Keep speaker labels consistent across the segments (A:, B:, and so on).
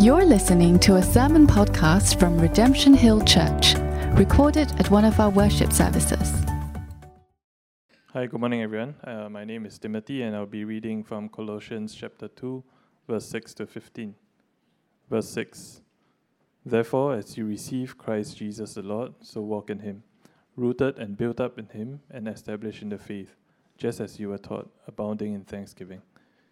A: You're listening to a sermon podcast from Redemption Hill Church, recorded at one of our worship services.
B: Hi, good morning, everyone. Uh, my name is Timothy, and I'll be reading from Colossians chapter 2, verse 6 to 15. Verse 6 Therefore, as you receive Christ Jesus the Lord, so walk in him, rooted and built up in him, and established in the faith, just as you were taught, abounding in thanksgiving.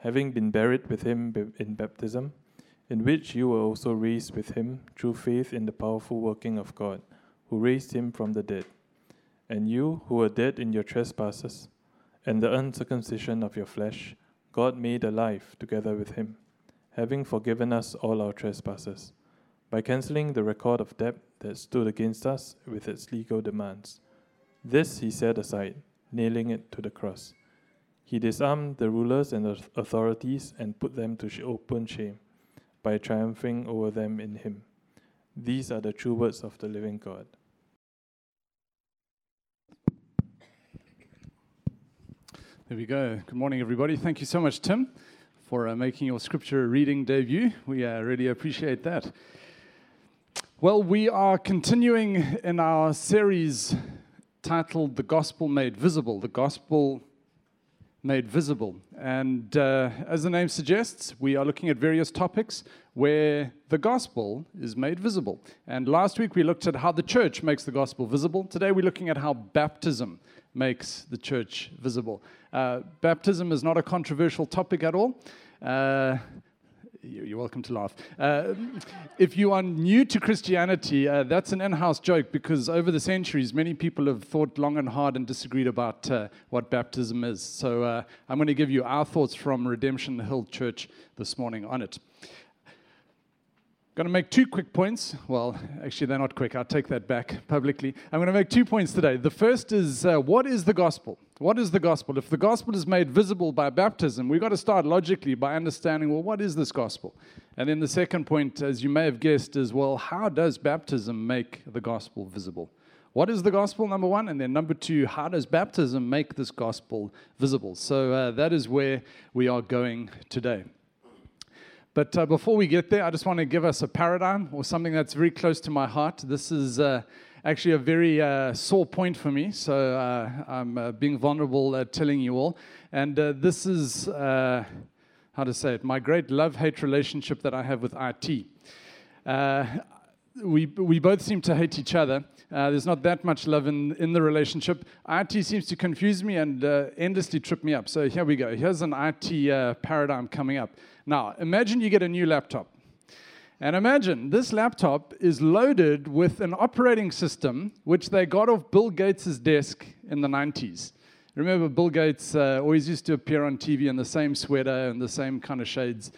B: having been buried with him in baptism, in which you were also raised with him through faith in the powerful working of God, who raised him from the dead. And you, who were dead in your trespasses and the uncircumcision of your flesh, God made alive together with him, having forgiven us all our trespasses, by canceling the record of debt that stood against us with its legal demands. This he set aside, nailing it to the cross. He disarmed the rulers and the authorities and put them to open shame by triumphing over them in him. These are the true words of the living God.
C: There we go. Good morning, everybody. Thank you so much, Tim, for uh, making your scripture reading debut. We uh, really appreciate that. Well, we are continuing in our series titled The Gospel Made Visible. The Gospel made visible. And uh, as the name suggests, we are looking at various topics where the gospel is made visible. And last week we looked at how the church makes the gospel visible. Today we're looking at how baptism makes the church visible. Uh, baptism is not a controversial topic at all. Uh, you're welcome to laugh. Uh, if you are new to Christianity, uh, that's an in house joke because over the centuries, many people have thought long and hard and disagreed about uh, what baptism is. So uh, I'm going to give you our thoughts from Redemption Hill Church this morning on it. Going to make two quick points. Well, actually, they're not quick. I'll take that back publicly. I'm going to make two points today. The first is uh, what is the gospel? What is the gospel? If the gospel is made visible by baptism, we've got to start logically by understanding, well, what is this gospel? And then the second point, as you may have guessed, is, well, how does baptism make the gospel visible? What is the gospel, number one? And then number two, how does baptism make this gospel visible? So uh, that is where we are going today. But uh, before we get there, I just want to give us a paradigm or something that's very close to my heart. This is uh, actually a very uh, sore point for me, so uh, I'm uh, being vulnerable at telling you all. And uh, this is, how to say it, my great love hate relationship that I have with IT. we, we both seem to hate each other. Uh, there's not that much love in, in the relationship. IT seems to confuse me and uh, endlessly trip me up. So here we go. Here's an IT uh, paradigm coming up. Now, imagine you get a new laptop. And imagine this laptop is loaded with an operating system which they got off Bill Gates' desk in the 90s. Remember, Bill Gates uh, always used to appear on TV in the same sweater and the same kind of shades.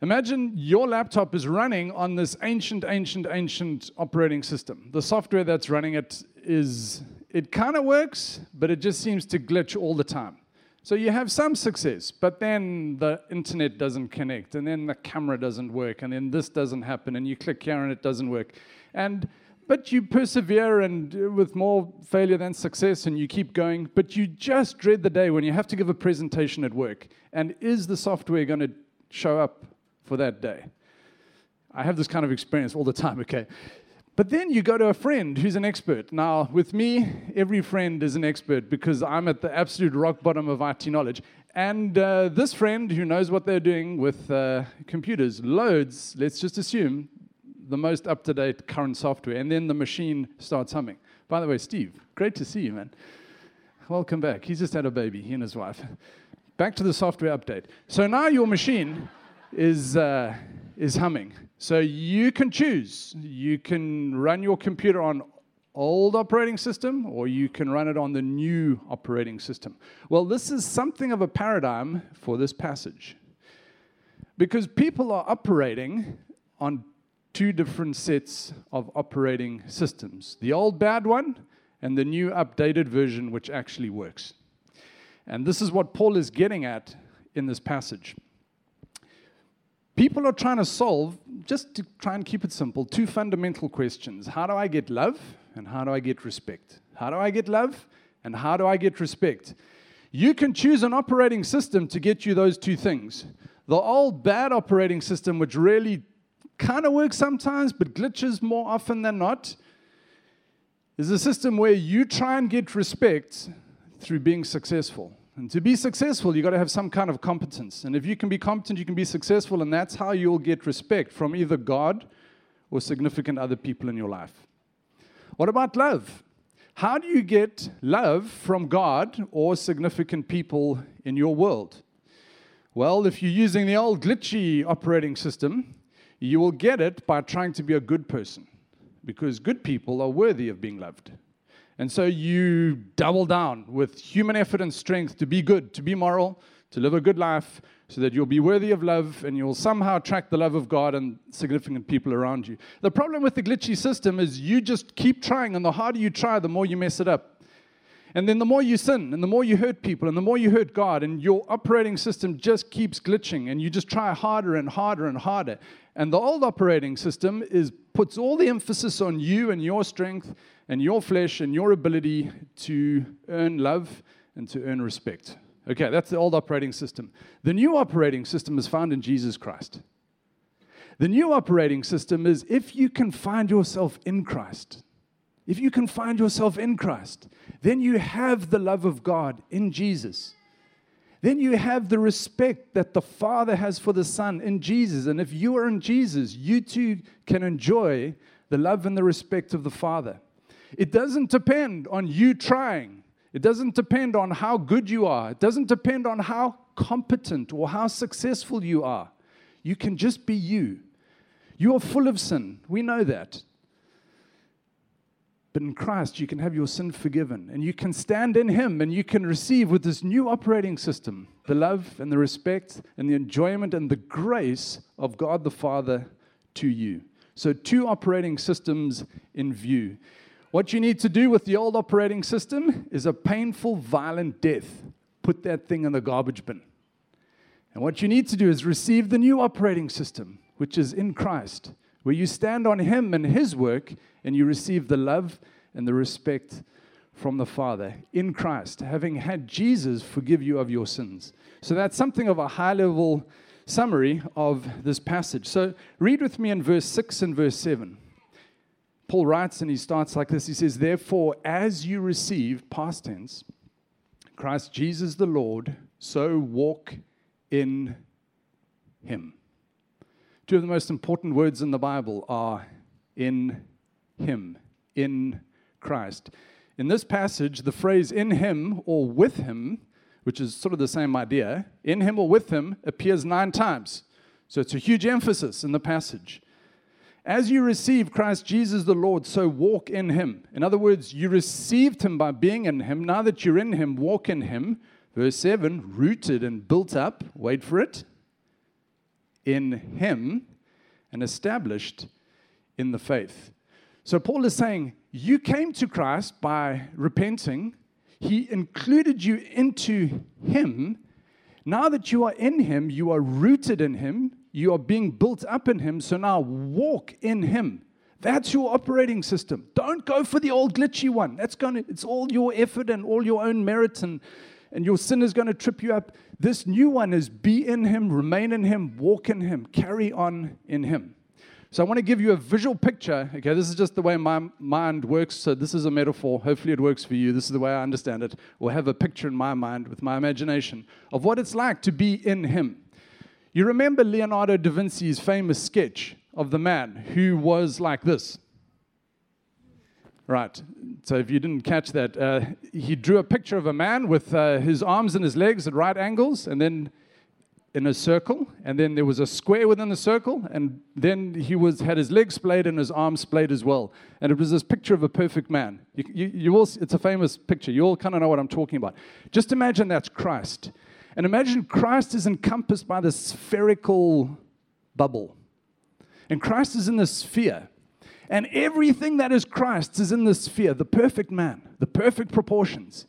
C: Imagine your laptop is running on this ancient, ancient, ancient operating system. The software that's running it is, it kind of works, but it just seems to glitch all the time. So you have some success, but then the internet doesn't connect, and then the camera doesn't work, and then this doesn't happen, and you click here and it doesn't work. And but you persevere and uh, with more failure than success and you keep going, but you just dread the day when you have to give a presentation at work. And is the software going to show up for that day? I have this kind of experience all the time, okay? But then you go to a friend who's an expert. Now, with me, every friend is an expert because I'm at the absolute rock bottom of IT knowledge. And uh, this friend who knows what they're doing with uh, computers loads, let's just assume, the most up to date current software. And then the machine starts humming. By the way, Steve, great to see you, man. Welcome back. He's just had a baby, he and his wife. Back to the software update. So now your machine is, uh, is humming. So you can choose. You can run your computer on old operating system or you can run it on the new operating system. Well, this is something of a paradigm for this passage. Because people are operating on two different sets of operating systems the old bad one and the new updated version, which actually works. And this is what Paul is getting at in this passage. People are trying to solve, just to try and keep it simple, two fundamental questions How do I get love? And how do I get respect? How do I get love? And how do I get respect? You can choose an operating system to get you those two things. The old bad operating system, which really kind of works sometimes but glitches more often than not, is a system where you try and get respect through being successful. And to be successful, you've got to have some kind of competence. And if you can be competent, you can be successful, and that's how you'll get respect from either God or significant other people in your life. What about love? How do you get love from God or significant people in your world? Well, if you're using the old glitchy operating system, you will get it by trying to be a good person because good people are worthy of being loved. And so you double down with human effort and strength to be good, to be moral, to live a good life, so that you'll be worthy of love and you'll somehow attract the love of God and significant people around you. The problem with the glitchy system is you just keep trying, and the harder you try, the more you mess it up. And then the more you sin, and the more you hurt people, and the more you hurt God, and your operating system just keeps glitching, and you just try harder and harder and harder. And the old operating system is puts all the emphasis on you and your strength and your flesh and your ability to earn love and to earn respect. Okay, that's the old operating system. The new operating system is found in Jesus Christ. The new operating system is if you can find yourself in Christ, if you can find yourself in Christ, then you have the love of God in Jesus. Then you have the respect that the Father has for the Son in Jesus. And if you are in Jesus, you too can enjoy the love and the respect of the Father. It doesn't depend on you trying. It doesn't depend on how good you are. It doesn't depend on how competent or how successful you are. You can just be you. You are full of sin. We know that. But in Christ, you can have your sin forgiven and you can stand in Him and you can receive with this new operating system the love and the respect and the enjoyment and the grace of God the Father to you. So, two operating systems in view. What you need to do with the old operating system is a painful, violent death. Put that thing in the garbage bin. And what you need to do is receive the new operating system, which is in Christ, where you stand on Him and His work and you receive the love and the respect from the Father in Christ, having had Jesus forgive you of your sins. So that's something of a high level summary of this passage. So read with me in verse 6 and verse 7. Paul writes and he starts like this He says, Therefore, as you receive, past tense, Christ Jesus the Lord, so walk in him. Two of the most important words in the Bible are in him, in Christ. In this passage, the phrase in him or with him, which is sort of the same idea, in him or with him, appears nine times. So it's a huge emphasis in the passage. As you receive Christ Jesus the Lord, so walk in him. In other words, you received him by being in him. Now that you're in him, walk in him. Verse 7 rooted and built up, wait for it, in him and established in the faith. So Paul is saying, You came to Christ by repenting, he included you into him. Now that you are in him, you are rooted in him, you are being built up in Him. So now walk in Him. That's your operating system. Don't go for the old glitchy one. That's going to, it's all your effort and all your own merit, and, and your sin is going to trip you up. This new one is be in Him, remain in Him, walk in Him, carry on in Him. So I want to give you a visual picture. Okay, this is just the way my mind works. So this is a metaphor. Hopefully it works for you. This is the way I understand it. Or have a picture in my mind with my imagination of what it's like to be in Him. You remember Leonardo da Vinci's famous sketch of the man who was like this. Right. So if you didn't catch that, uh, he drew a picture of a man with uh, his arms and his legs at right angles, and then in a circle, and then there was a square within the circle, and then he was had his legs splayed and his arms splayed as well. And it was this picture of a perfect man. You, you, you all, it's a famous picture. You all kind of know what I'm talking about. Just imagine that's Christ. And imagine Christ is encompassed by this spherical bubble. And Christ is in the sphere. And everything that is Christ is in the sphere the perfect man, the perfect proportions.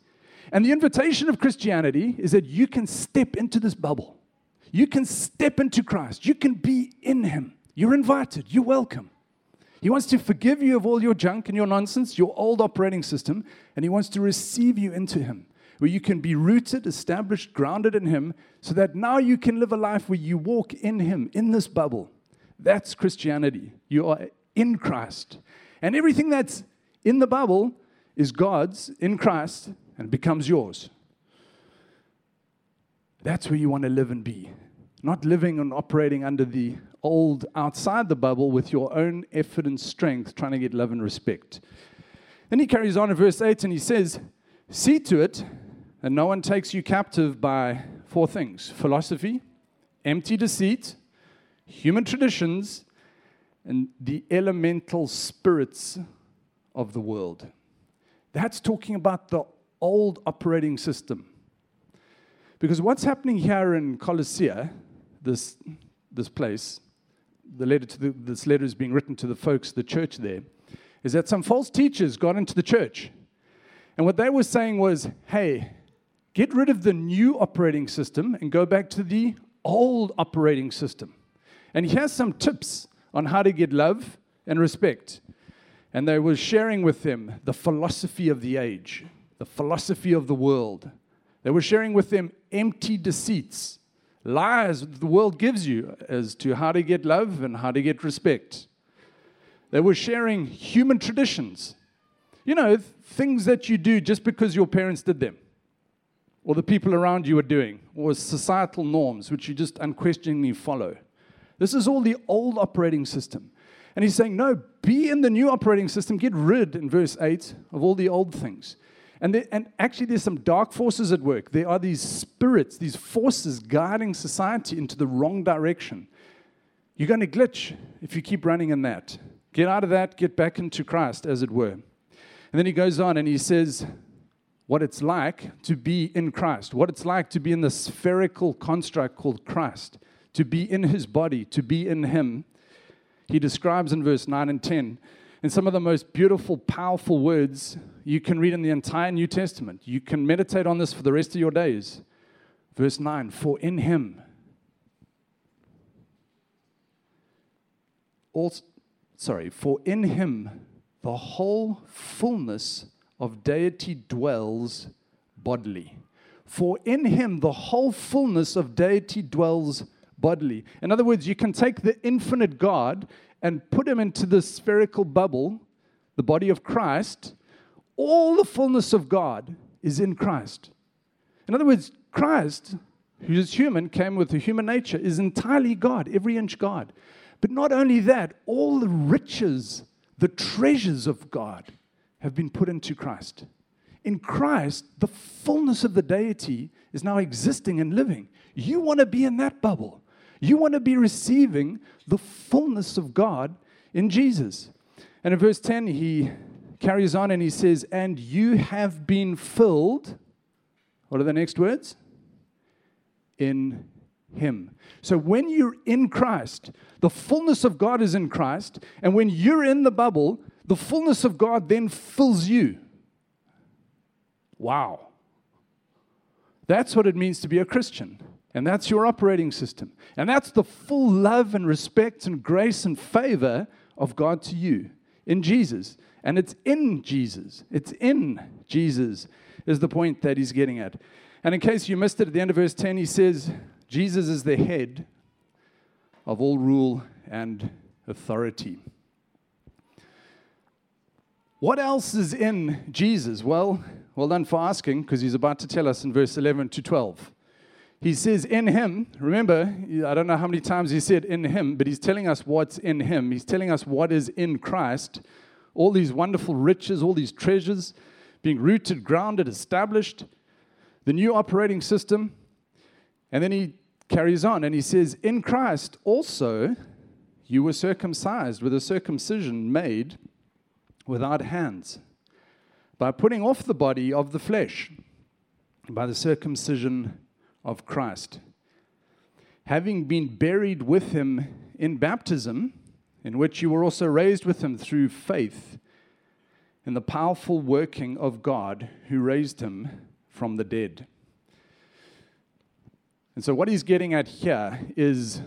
C: And the invitation of Christianity is that you can step into this bubble. You can step into Christ. You can be in Him. You're invited. You're welcome. He wants to forgive you of all your junk and your nonsense, your old operating system, and He wants to receive you into Him, where you can be rooted, established, grounded in Him, so that now you can live a life where you walk in Him, in this bubble. That's Christianity. You are in Christ. And everything that's in the bubble is God's in Christ and becomes yours. That's where you want to live and be. Not living and operating under the old outside the bubble with your own effort and strength, trying to get love and respect. Then he carries on in verse 8 and he says, See to it that no one takes you captive by four things philosophy, empty deceit, human traditions, and the elemental spirits of the world. That's talking about the old operating system. Because what's happening here in Colossia, this, this place, the letter to the, this letter is being written to the folks, the church there, is that some false teachers got into the church. And what they were saying was, hey, get rid of the new operating system and go back to the old operating system. And he has some tips on how to get love and respect. And they were sharing with them the philosophy of the age, the philosophy of the world. They were sharing with them empty deceits, lies the world gives you as to how to get love and how to get respect. They were sharing human traditions. You know, things that you do just because your parents did them, or the people around you are doing, or societal norms which you just unquestioningly follow. This is all the old operating system. And he's saying, no, be in the new operating system. Get rid, in verse 8, of all the old things. And, there, and actually, there's some dark forces at work. There are these spirits, these forces guiding society into the wrong direction. You're going to glitch if you keep running in that. Get out of that, get back into Christ, as it were. And then he goes on and he says, what it's like to be in Christ, what it's like to be in the spherical construct called Christ to be in his body, to be in him. He describes in verse 9 and 10 in some of the most beautiful, powerful words you can read in the entire New Testament. You can meditate on this for the rest of your days. Verse 9 For in him, also, sorry, for in him the whole fullness of deity dwells bodily. For in him the whole fullness of deity dwells bodily. In other words, you can take the infinite God and put him into the spherical bubble, the body of Christ. All the fullness of God is in Christ. In other words, Christ, who is human, came with a human nature, is entirely God, every inch God. But not only that, all the riches, the treasures of God have been put into Christ. In Christ, the fullness of the deity is now existing and living. You want to be in that bubble. You want to be receiving the fullness of God in Jesus. And in verse 10, he carries on and he says, And you have been filled. What are the next words? In him. So when you're in Christ, the fullness of God is in Christ. And when you're in the bubble, the fullness of God then fills you. Wow. That's what it means to be a Christian. And that's your operating system. And that's the full love and respect and grace and favor of God to you in Jesus. And it's in Jesus. It's in Jesus, is the point that he's getting at. And in case you missed it, at the end of verse 10, he says, Jesus is the head of all rule and authority. What else is in Jesus? Well, well done for asking, because he's about to tell us in verse 11 to 12 he says, in him, remember, I don't know how many times he said in him, but he's telling us what's in him. He's telling us what is in Christ. All these wonderful riches, all these treasures being rooted, grounded, established, the new operating system. And then he carries on and he says, In Christ also you were circumcised with a circumcision made without hands, by putting off the body of the flesh, by the circumcision of Christ. Having been buried with him in baptism, in which you were also raised with him through faith in the powerful working of God who raised him from the dead. And so, what he's getting at here is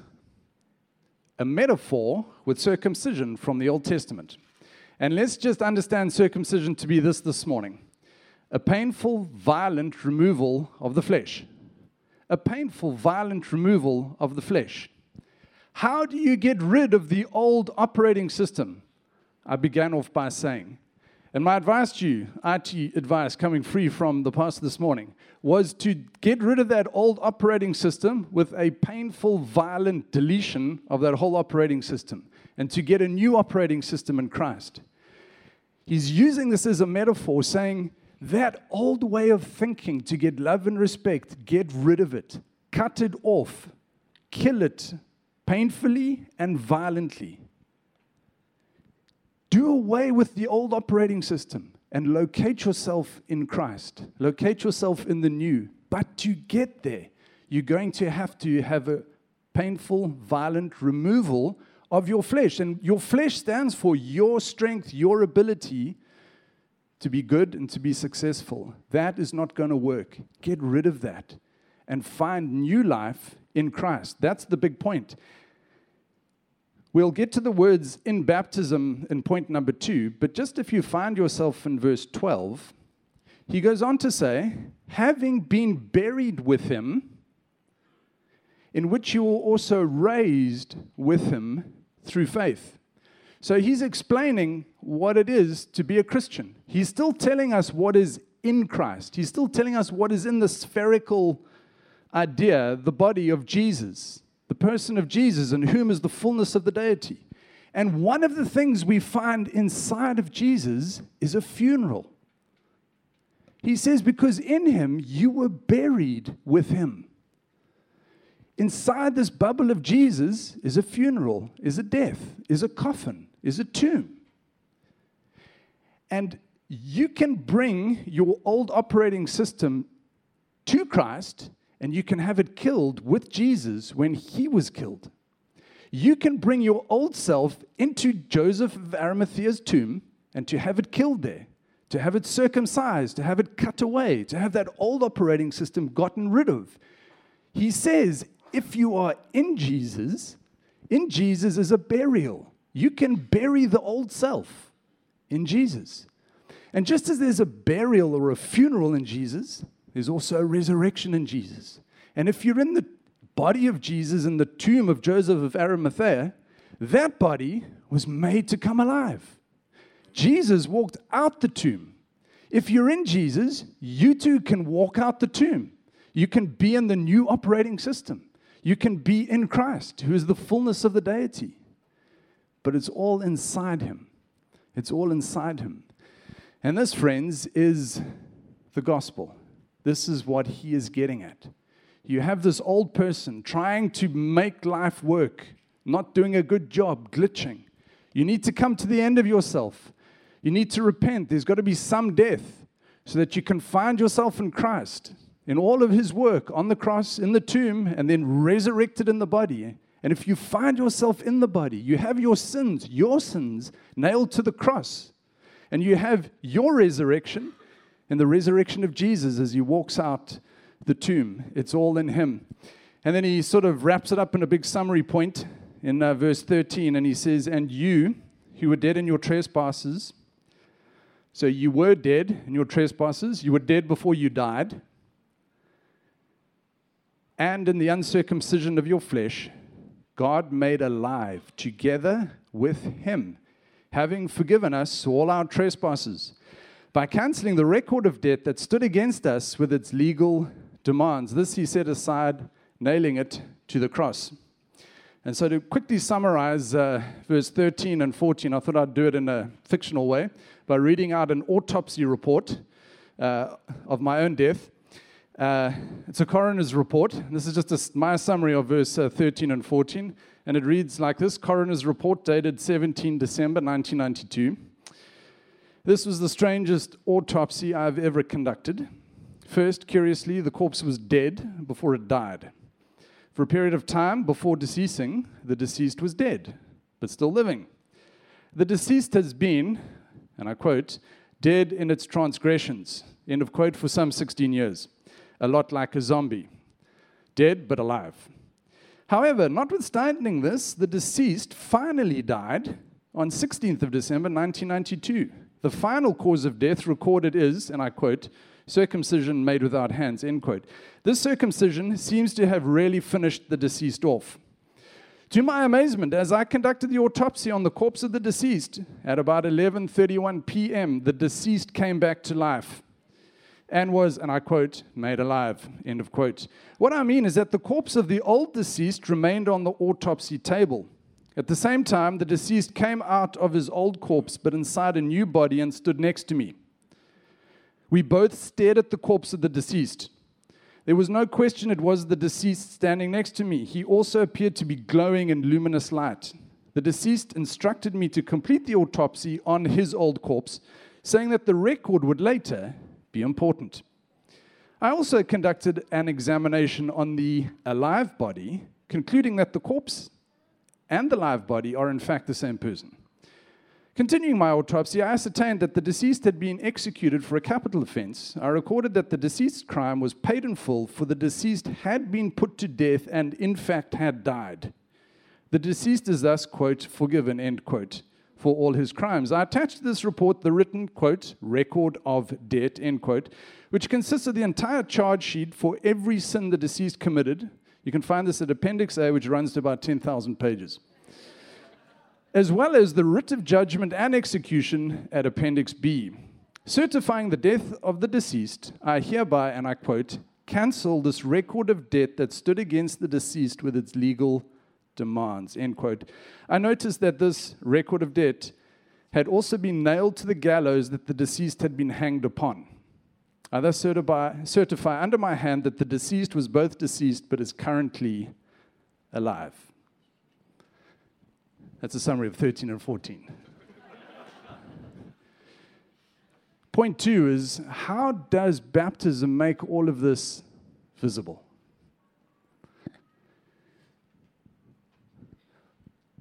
C: a metaphor with circumcision from the Old Testament. And let's just understand circumcision to be this this morning a painful, violent removal of the flesh. A painful, violent removal of the flesh. How do you get rid of the old operating system? I began off by saying, and my advice to you, IT advice coming free from the pastor this morning, was to get rid of that old operating system with a painful, violent deletion of that whole operating system and to get a new operating system in Christ. He's using this as a metaphor, saying that old way of thinking to get love and respect, get rid of it, cut it off, kill it painfully and violently. Do away with the old operating system and locate yourself in Christ. Locate yourself in the new. But to get there, you're going to have to have a painful, violent removal of your flesh. And your flesh stands for your strength, your ability to be good and to be successful. That is not going to work. Get rid of that and find new life in Christ. That's the big point. We'll get to the words in baptism in point number two, but just if you find yourself in verse 12, he goes on to say, having been buried with him, in which you were also raised with him through faith. So he's explaining what it is to be a Christian. He's still telling us what is in Christ, he's still telling us what is in the spherical idea, the body of Jesus the person of Jesus, in whom is the fullness of the deity. And one of the things we find inside of Jesus is a funeral. He says, Because in him you were buried with him. Inside this bubble of Jesus is a funeral, is a death, is a coffin, is a tomb. And you can bring your old operating system to Christ and you can have it killed with Jesus when he was killed. You can bring your old self into Joseph of Arimathea's tomb and to have it killed there, to have it circumcised, to have it cut away, to have that old operating system gotten rid of. He says, if you are in Jesus, in Jesus is a burial. You can bury the old self in Jesus. And just as there's a burial or a funeral in Jesus, there's also a resurrection in Jesus. And if you're in the body of Jesus in the tomb of Joseph of Arimathea, that body was made to come alive. Jesus walked out the tomb. If you're in Jesus, you too can walk out the tomb. You can be in the new operating system. You can be in Christ, who is the fullness of the deity. But it's all inside him. It's all inside him. And this, friends, is the gospel. This is what he is getting at. You have this old person trying to make life work, not doing a good job, glitching. You need to come to the end of yourself. You need to repent. There's got to be some death so that you can find yourself in Christ, in all of his work on the cross, in the tomb, and then resurrected in the body. And if you find yourself in the body, you have your sins, your sins nailed to the cross, and you have your resurrection, and the resurrection of Jesus as he walks out the tomb. It's all in him. And then he sort of wraps it up in a big summary point in uh, verse 13, and he says, And you who were dead in your trespasses, so you were dead in your trespasses, you were dead before you died, and in the uncircumcision of your flesh, God made alive together with him, having forgiven us all our trespasses by canceling the record of debt that stood against us with its legal demands. This he set aside, nailing it to the cross. And so, to quickly summarize uh, verse 13 and 14, I thought I'd do it in a fictional way by reading out an autopsy report uh, of my own death. Uh, it's a coroner's report. This is just a, my summary of verse uh, 13 and 14. And it reads like this Coroner's report dated 17 December 1992. This was the strangest autopsy I've ever conducted. First, curiously, the corpse was dead before it died. For a period of time before deceasing, the deceased was dead, but still living. The deceased has been, and I quote, dead in its transgressions, end of quote, for some 16 years, a lot like a zombie, dead but alive. However, notwithstanding this, the deceased finally died on 16th of December 1992. The final cause of death recorded is, and I quote, circumcision made without hands, end quote. This circumcision seems to have really finished the deceased off. To my amazement, as I conducted the autopsy on the corpse of the deceased at about 11:31 p.m., the deceased came back to life and was, and I quote, made alive. End of quote. What I mean is that the corpse of the old deceased remained on the autopsy table. At the same time, the deceased came out of his old corpse, but inside a new body, and stood next to me. We both stared at the corpse of the deceased. There was no question it was the deceased standing next to me. He also appeared to be glowing in luminous light. The deceased instructed me to complete the autopsy on his old corpse, saying that the record would later be important. I also conducted an examination on the alive body, concluding that the corpse and the live body are in fact the same person. Continuing my autopsy, I ascertained that the deceased had been executed for a capital offense. I recorded that the deceased's crime was paid in full, for the deceased had been put to death and, in fact, had died. The deceased is thus, quote, forgiven, end quote, for all his crimes. I attached to this report the written, quote, record of debt, end quote, which consists of the entire charge sheet for every sin the deceased committed. You can find this at Appendix A, which runs to about 10,000 pages as well as the writ of judgment and execution at Appendix B. Certifying the death of the deceased, I hereby, and I quote, cancel this record of debt that stood against the deceased with its legal demands, end quote. I noticed that this record of debt had also been nailed to the gallows that the deceased had been hanged upon. I thus certify, certify under my hand that the deceased was both deceased but is currently alive. That's a summary of 13 and 14. Point two is how does baptism make all of this visible?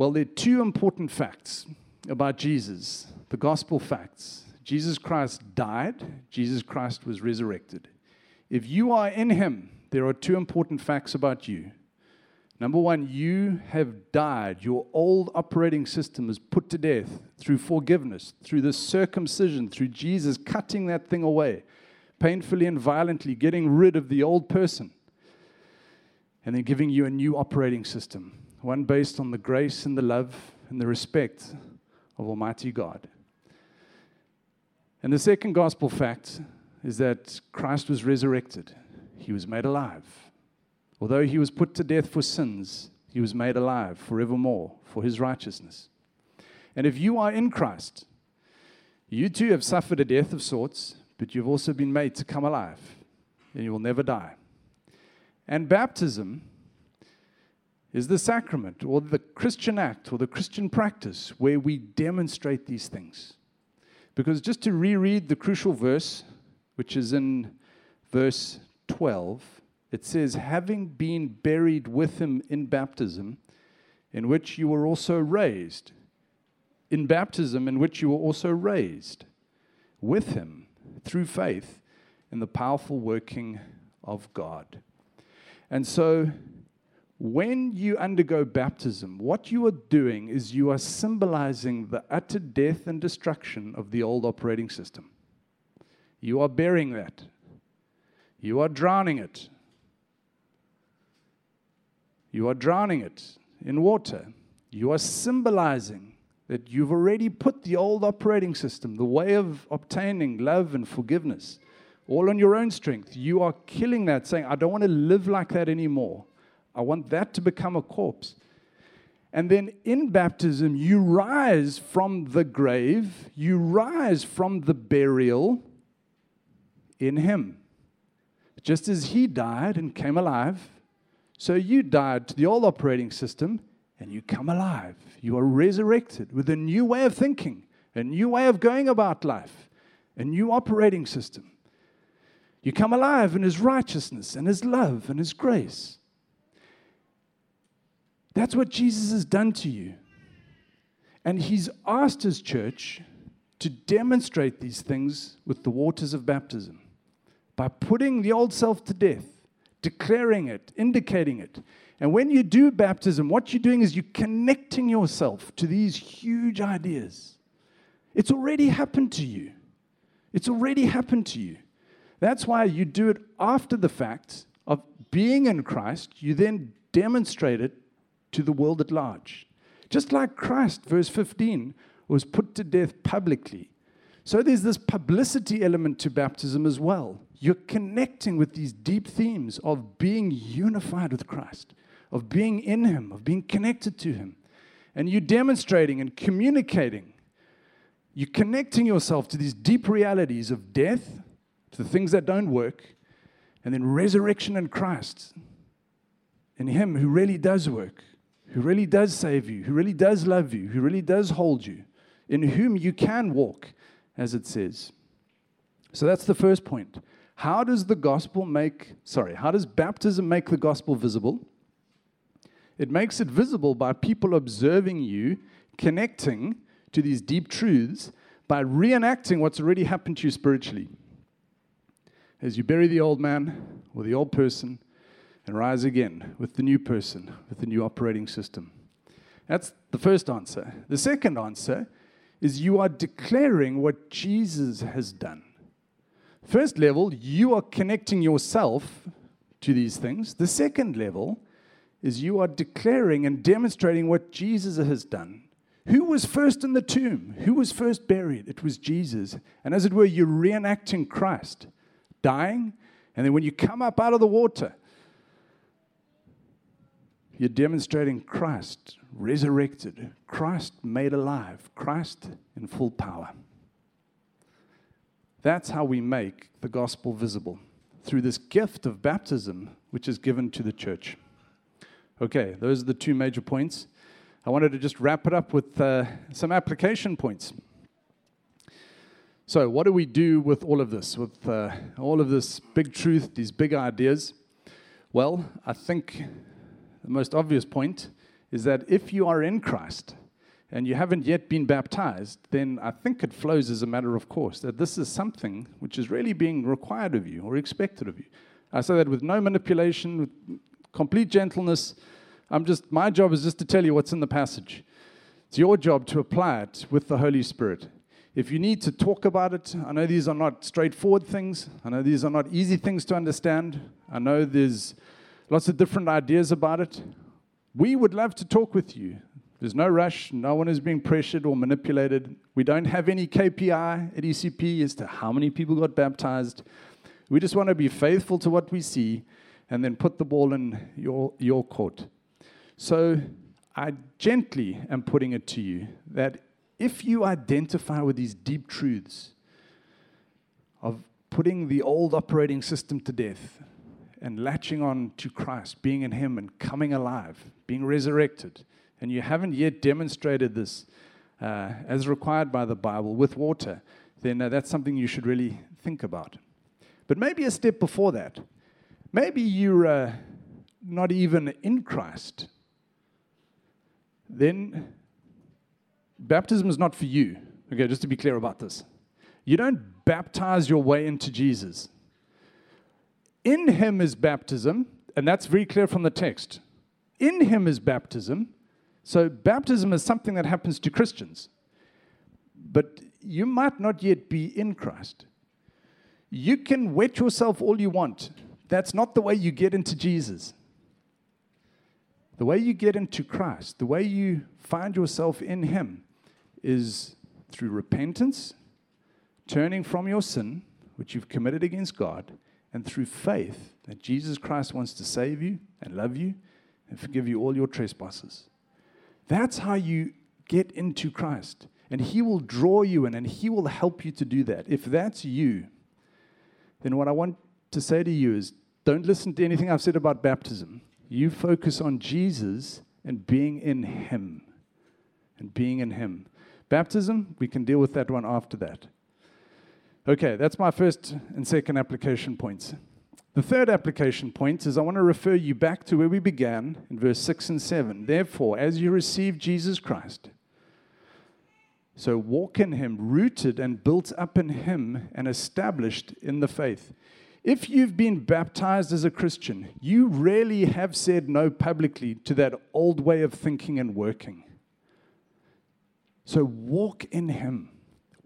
C: Well, there are two important facts about Jesus, the gospel facts. Jesus Christ died, Jesus Christ was resurrected. If you are in him, there are two important facts about you. Number one, you have died. Your old operating system is put to death through forgiveness, through the circumcision, through Jesus cutting that thing away, painfully and violently getting rid of the old person, and then giving you a new operating system, one based on the grace and the love and the respect of Almighty God. And the second gospel fact is that Christ was resurrected, he was made alive. Although he was put to death for sins, he was made alive forevermore for his righteousness. And if you are in Christ, you too have suffered a death of sorts, but you've also been made to come alive, and you will never die. And baptism is the sacrament or the Christian act or the Christian practice where we demonstrate these things. Because just to reread the crucial verse, which is in verse 12, it says, having been buried with him in baptism, in which you were also raised. In baptism, in which you were also raised with him through faith in the powerful working of God. And so, when you undergo baptism, what you are doing is you are symbolizing the utter death and destruction of the old operating system. You are bearing that, you are drowning it you are drowning it in water. You are symbolizing that you've already put the old operating system, the way of obtaining love and forgiveness, all on your own strength. You are killing that, saying, I don't want to live like that anymore. I want that to become a corpse. And then in baptism, you rise from the grave, you rise from the burial in Him. Just as He died and came alive, so you died to the old operating system and you come alive. You are resurrected with a new way of thinking, a new way of going about life, a new operating system. You come alive in His righteousness and His love and His grace. That's what Jesus has done to you. And he's asked his church to demonstrate these things with the waters of baptism by putting the old self to death, declaring it, indicating it. And when you do baptism, what you're doing is you're connecting yourself to these huge ideas. It's already happened to you. It's already happened to you. That's why you do it after the fact of being in Christ. You then demonstrate it to the world at large. Just like Christ, verse 15, was put to death publicly. So there's this publicity element to baptism as well. You're connecting with these deep themes of being unified with Christ, of being in Him, of being connected to Him. And you're demonstrating and communicating. You're connecting yourself to these deep realities of death, to the things that don't work, and then resurrection in Christ, in Him who really does work who really does save you, who really does love you, who really does hold you, in whom you can walk, as it says. So that's the first point. How does the gospel make, sorry, how does baptism make the gospel visible? It makes it visible by people observing you, connecting to these deep truths by reenacting what's already happened to you spiritually. As you bury the old man or the old person, and rise again with the new person, with the new operating system? That's the first answer. The second answer is you are declaring what Jesus has done. First level, you are connecting yourself to these things. The second level is you are declaring and demonstrating what Jesus has done. Who was first in the tomb? Who was first buried? It was Jesus. And as it were, you're reenacting Christ dying. And then when you come up out of the water, you're demonstrating Christ resurrected, Christ made alive, Christ in full power. That's how we make the gospel visible through this gift of baptism, which is given to the church. Okay, those are the two major points. I wanted to just wrap it up with uh, some application points. So, what do we do with all of this, with uh, all of this big truth, these big ideas? Well, I think the most obvious point is that if you are in Christ and you haven't yet been baptized, then I think it flows as a matter of course that this is something which is really being required of you or expected of you. I say that with no manipulation, with complete gentleness. I'm just my job is just to tell you what's in the passage. It's your job to apply it with the Holy Spirit. If you need to talk about it, I know these are not straightforward things. I know these are not easy things to understand. I know there's lots of different ideas about it. We would love to talk with you. There's no rush. No one is being pressured or manipulated. We don't have any KPI at ECP as to how many people got baptized. We just want to be faithful to what we see and then put the ball in your, your court. So I gently am putting it to you that if you identify with these deep truths of putting the old operating system to death, and latching on to Christ, being in Him and coming alive, being resurrected, and you haven't yet demonstrated this uh, as required by the Bible with water, then uh, that's something you should really think about. But maybe a step before that, maybe you're uh, not even in Christ. Then baptism is not for you. Okay, just to be clear about this. You don't baptize your way into Jesus in him is baptism, and that's very clear from the text. In him is baptism. So, baptism is something that happens to Christians. But you might not yet be in Christ. You can wet yourself all you want. That's not the way you get into Jesus. The way you get into Christ, the way you find yourself in Him, is through repentance, turning from your sin, which you've committed against God, and through faith that Jesus Christ wants to save you and love you and forgive you all your trespasses. That's how you get into Christ. And He will draw you in and He will help you to do that. If that's you, then what I want to say to you is don't listen to anything I've said about baptism. You focus on Jesus and being in Him. And being in Him. Baptism, we can deal with that one after that. Okay, that's my first and second application points. The third application point is I want to refer you back to where we began in verse 6 and 7. Therefore, as you receive Jesus Christ, So walk in Him, rooted and built up in Him and established in the faith. If you've been baptized as a Christian, you rarely have said no publicly to that old way of thinking and working. So walk in Him,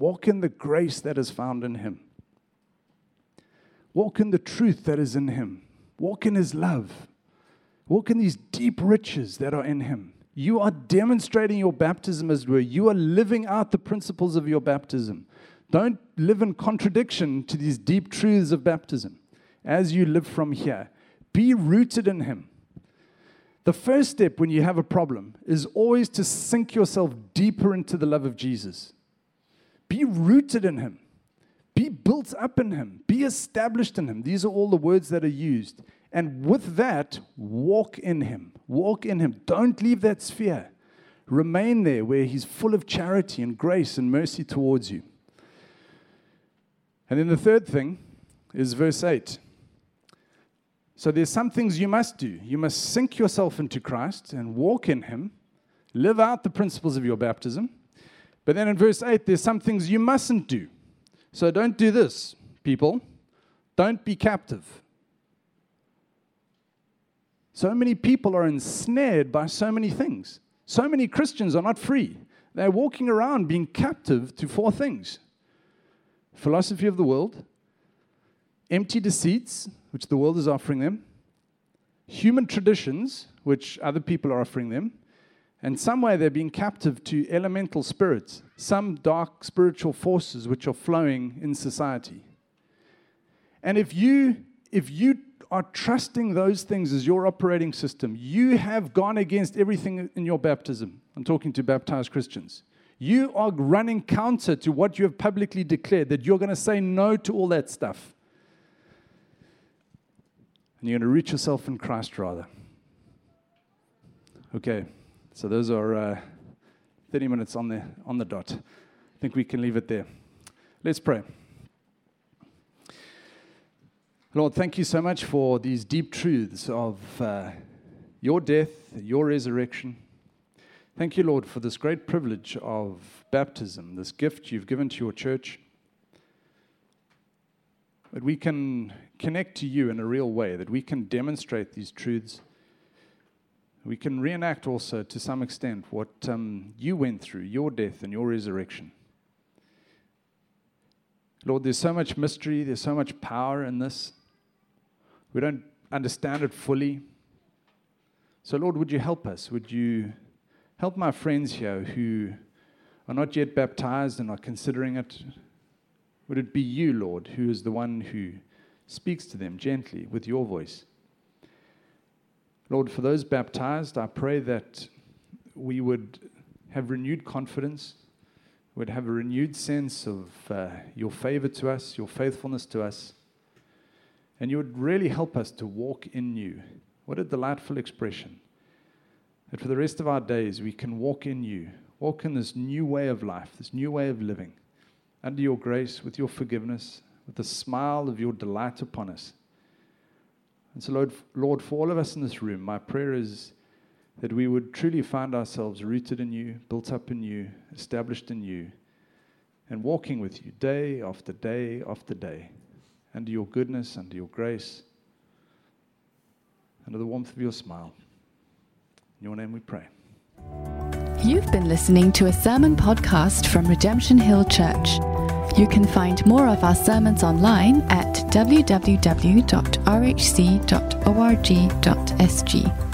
C: walk in the grace that is found in Him, walk in the truth that is in Him, walk in His love, walk in these deep riches that are in Him. You are demonstrating your baptism as well. You are living out the principles of your baptism. Don't live in contradiction to these deep truths of baptism as you live from here. Be rooted in Him. The first step when you have a problem is always to sink yourself deeper into the love of Jesus. Be rooted in Him. Be built up in Him. Be established in Him. These are all the words that are used. And with that, walk in Him. Walk in Him. Don't leave that sphere. Remain there where He's full of charity and grace and mercy towards you. And then the third thing is verse 8. So there's some things you must do. You must sink yourself into Christ and walk in Him, live out the principles of your baptism. But then in verse 8, there's some things you mustn't do. So don't do this, people. Don't be captive. So many people are ensnared by so many things. So many Christians are not free. They're walking around being captive to four things philosophy of the world, empty deceits, which the world is offering them, human traditions, which other people are offering them, and some way they're being captive to elemental spirits, some dark spiritual forces which are flowing in society. And if you if you are trusting those things as your operating system, you have gone against everything in your baptism. I'm talking to baptized Christians. You are running counter to what you have publicly declared, that you're going to say no to all that stuff. And you're going to root yourself in Christ rather. Okay, so those are uh, 30 minutes on the, on the dot. I think we can leave it there. Let's pray. Lord, thank you so much for these deep truths of uh, your death, your resurrection Thank you, Lord, for this great privilege of baptism, this gift you've given to your church. That we can connect to you in a real way, that we can demonstrate these truths. We can reenact also, to some extent, what um, you went through, your death and your resurrection. Lord, there's so much mystery, there's so much power in this. We don't understand it fully. So, Lord, would you help us? Would you Help my friends here who are not yet baptized and are considering it. Would it be you, Lord, who is the one who speaks to them gently with your voice? Lord, for those baptized, I pray that we would have renewed confidence, would have a renewed sense of uh, your favor to us, your faithfulness to us, and you would really help us to walk in you. What a delightful expression that for the rest of our days we can walk in you, walk in this new way of life, this new way of living, under your grace, with your forgiveness, with the smile of your delight upon us. And so, Lord, Lord, for all of us in this room, my prayer is that we would truly find ourselves rooted in you, built up in you, established in you, and walking with you day after day after day, under your goodness, under your grace, under the warmth of your smile. In your name we pray.
A: You've been listening to a sermon podcast from Redemption Hill Church. You can find more of our sermons online at www.rhc.org.sg.